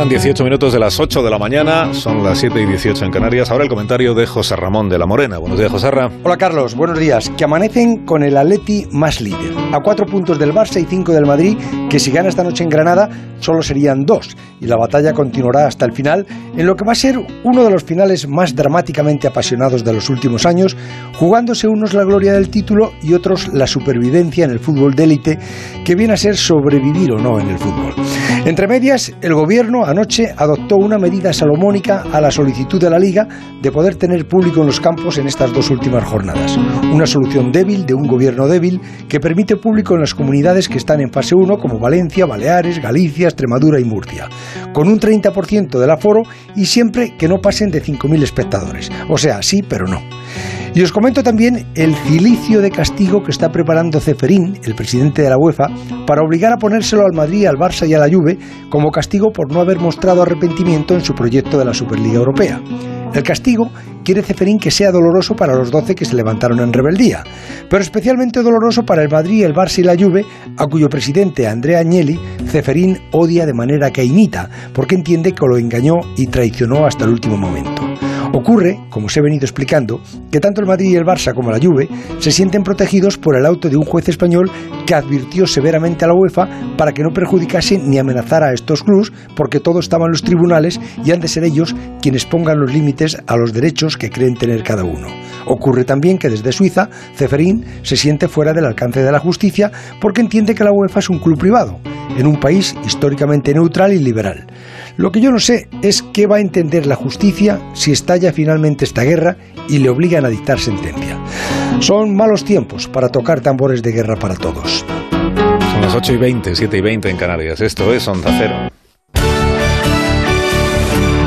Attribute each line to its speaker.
Speaker 1: Pasan 18 minutos de las 8 de la mañana, son las 7 y 18 en Canarias. Ahora el comentario de José Ramón de la Morena. Buenos días, José Ramón.
Speaker 2: Hola, Carlos. Buenos días. Que amanecen con el Atleti más líder. A cuatro puntos del Barça y cinco del Madrid, que si gana esta noche en Granada, solo serían dos. Y la batalla continuará hasta el final, en lo que va a ser uno de los finales más dramáticamente apasionados de los últimos años, jugándose unos la gloria del título y otros la supervivencia en el fútbol de élite, que viene a ser sobrevivir o no en el fútbol. Entre medias, el gobierno anoche adoptó una medida salomónica a la solicitud de la Liga de poder tener público en los campos en estas dos últimas jornadas. Una solución débil de un gobierno débil que permite público en las comunidades que están en fase 1 como Valencia, Baleares, Galicia, Extremadura y Murcia, con un 30% del aforo y siempre que no pasen de 5.000 espectadores. O sea, sí, pero no. Y os comento también el cilicio de castigo que está preparando Ceferín, el presidente de la UEFA, para obligar a ponérselo al Madrid, al Barça y a la Juve como castigo por no haber mostrado arrepentimiento en su proyecto de la Superliga Europea. El castigo quiere Ceferín que sea doloroso para los 12 que se levantaron en rebeldía, pero especialmente doloroso para el Madrid, el Barça y la Juve, a cuyo presidente Andrea Agnelli Ceferín odia de manera que imita, porque entiende que lo engañó y traicionó hasta el último momento. Ocurre, como os he venido explicando, que tanto el Madrid y el Barça como la Juve se sienten protegidos por el auto de un juez español que advirtió severamente a la UEFA para que no perjudicase ni amenazara a estos clubes porque todo estaba en los tribunales y han de ser ellos quienes pongan los límites a los derechos que creen tener cada uno. Ocurre también que desde Suiza, Ceferín se siente fuera del alcance de la justicia porque entiende que la UEFA es un club privado, en un país históricamente neutral y liberal. Lo que yo no sé es qué va a entender la justicia si estalla finalmente esta guerra y le obligan a dictar sentencia. Son malos tiempos para tocar tambores de guerra para todos.
Speaker 1: Son las 8 y 20, 7 y 20 en Canarias. Esto es Onda Cero.